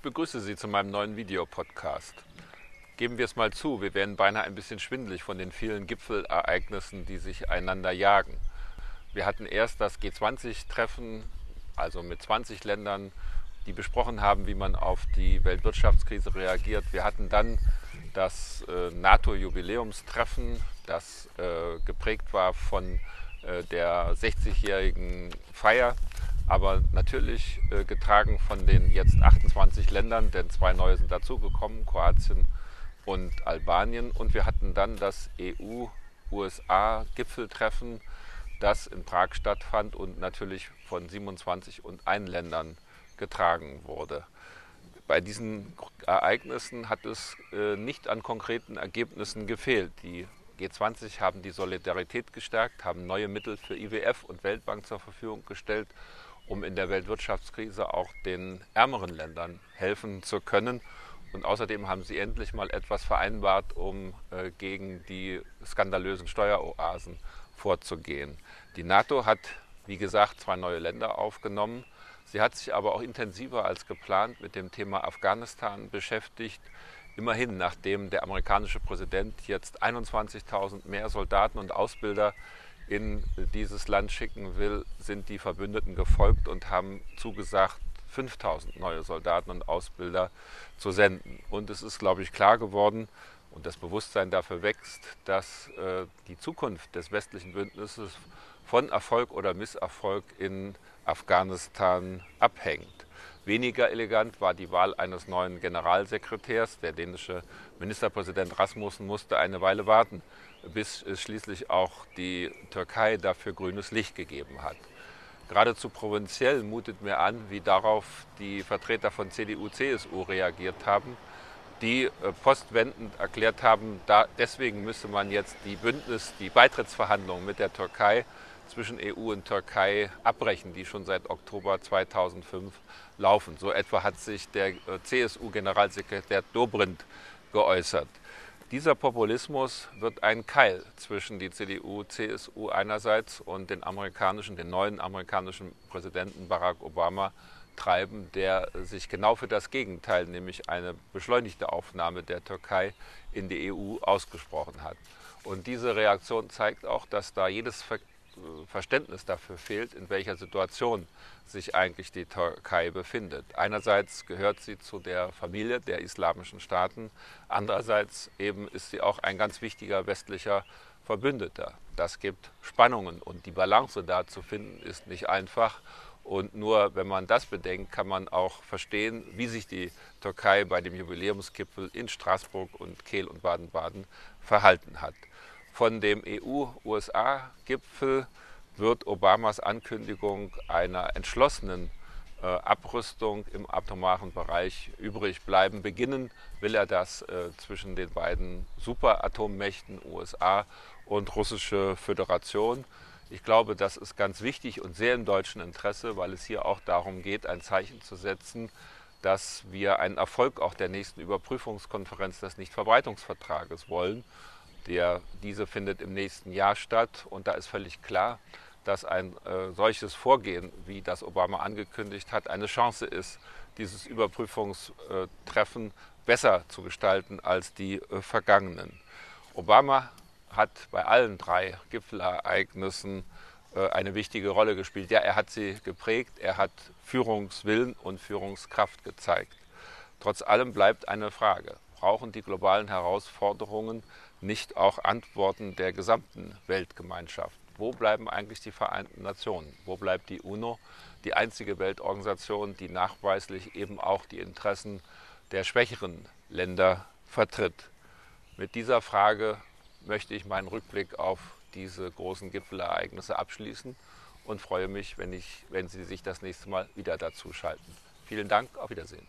Ich begrüße Sie zu meinem neuen Videopodcast. Geben wir es mal zu, wir werden beinahe ein bisschen schwindlig von den vielen Gipfelereignissen, die sich einander jagen. Wir hatten erst das G20-Treffen, also mit 20 Ländern, die besprochen haben, wie man auf die Weltwirtschaftskrise reagiert. Wir hatten dann das äh, NATO-Jubiläumstreffen, das äh, geprägt war von äh, der 60-jährigen Feier, aber natürlich äh, getragen von den jetzt 28 Ländern, denn zwei neue sind dazugekommen, Kroatien und Albanien. Und wir hatten dann das EU-USA-Gipfeltreffen, das in Prag stattfand und natürlich von 27 und ein Ländern getragen wurde. Bei diesen Ereignissen hat es äh, nicht an konkreten Ergebnissen gefehlt. Die G20 haben die Solidarität gestärkt, haben neue Mittel für IWF und Weltbank zur Verfügung gestellt, um in der Weltwirtschaftskrise auch den ärmeren Ländern helfen zu können. Und außerdem haben sie endlich mal etwas vereinbart, um äh, gegen die skandalösen Steueroasen vorzugehen. Die NATO hat, wie gesagt, zwei neue Länder aufgenommen. Sie hat sich aber auch intensiver als geplant mit dem Thema Afghanistan beschäftigt. Immerhin, nachdem der amerikanische Präsident jetzt 21.000 mehr Soldaten und Ausbilder in dieses Land schicken will, sind die Verbündeten gefolgt und haben zugesagt, 5000 neue Soldaten und Ausbilder zu senden. Und es ist, glaube ich, klar geworden und das Bewusstsein dafür wächst, dass äh, die Zukunft des westlichen Bündnisses von Erfolg oder Misserfolg in Afghanistan abhängt. Weniger elegant war die Wahl eines neuen Generalsekretärs. Der dänische Ministerpräsident Rasmussen musste eine Weile warten, bis es schließlich auch die Türkei dafür grünes Licht gegeben hat. Geradezu provinziell mutet mir an, wie darauf die Vertreter von CDU, CSU reagiert haben, die äh, postwendend erklärt haben, da, deswegen müsse man jetzt die Bündnis, die Beitrittsverhandlungen mit der Türkei zwischen EU und Türkei abbrechen, die schon seit Oktober 2005 laufen. So etwa hat sich der äh, CSU-Generalsekretär Dobrindt geäußert. Dieser Populismus wird einen Keil zwischen die CDU, CSU einerseits und den amerikanischen, den neuen amerikanischen Präsidenten Barack Obama treiben, der sich genau für das Gegenteil, nämlich eine beschleunigte Aufnahme der Türkei in die EU ausgesprochen hat. Und diese Reaktion zeigt auch, dass da jedes Verständnis dafür fehlt, in welcher Situation sich eigentlich die Türkei befindet. Einerseits gehört sie zu der Familie der islamischen Staaten, andererseits eben ist sie auch ein ganz wichtiger westlicher Verbündeter. Das gibt Spannungen und die Balance da zu finden ist nicht einfach. Und nur wenn man das bedenkt, kann man auch verstehen, wie sich die Türkei bei dem Jubiläumsgipfel in Straßburg und Kehl und Baden-Baden verhalten hat. Von dem EU-USA-Gipfel wird Obamas Ankündigung einer entschlossenen äh, Abrüstung im atomaren Bereich übrig bleiben. Beginnen will er das äh, zwischen den beiden Superatommächten USA und Russische Föderation. Ich glaube, das ist ganz wichtig und sehr im deutschen Interesse, weil es hier auch darum geht, ein Zeichen zu setzen, dass wir einen Erfolg auch der nächsten Überprüfungskonferenz des Nichtverbreitungsvertrages wollen der, diese findet im nächsten Jahr statt und da ist völlig klar, dass ein äh, solches Vorgehen, wie das Obama angekündigt hat, eine Chance ist, dieses Überprüfungstreffen besser zu gestalten als die äh, vergangenen. Obama hat bei allen drei Gipfelereignissen äh, eine wichtige Rolle gespielt. Ja, er hat sie geprägt, er hat Führungswillen und Führungskraft gezeigt. Trotz allem bleibt eine Frage. Brauchen die globalen Herausforderungen nicht auch Antworten der gesamten Weltgemeinschaft? Wo bleiben eigentlich die Vereinten Nationen? Wo bleibt die UNO, die einzige Weltorganisation, die nachweislich eben auch die Interessen der schwächeren Länder vertritt? Mit dieser Frage möchte ich meinen Rückblick auf diese großen Gipfelereignisse abschließen und freue mich, wenn, ich, wenn Sie sich das nächste Mal wieder dazu schalten. Vielen Dank, auf Wiedersehen.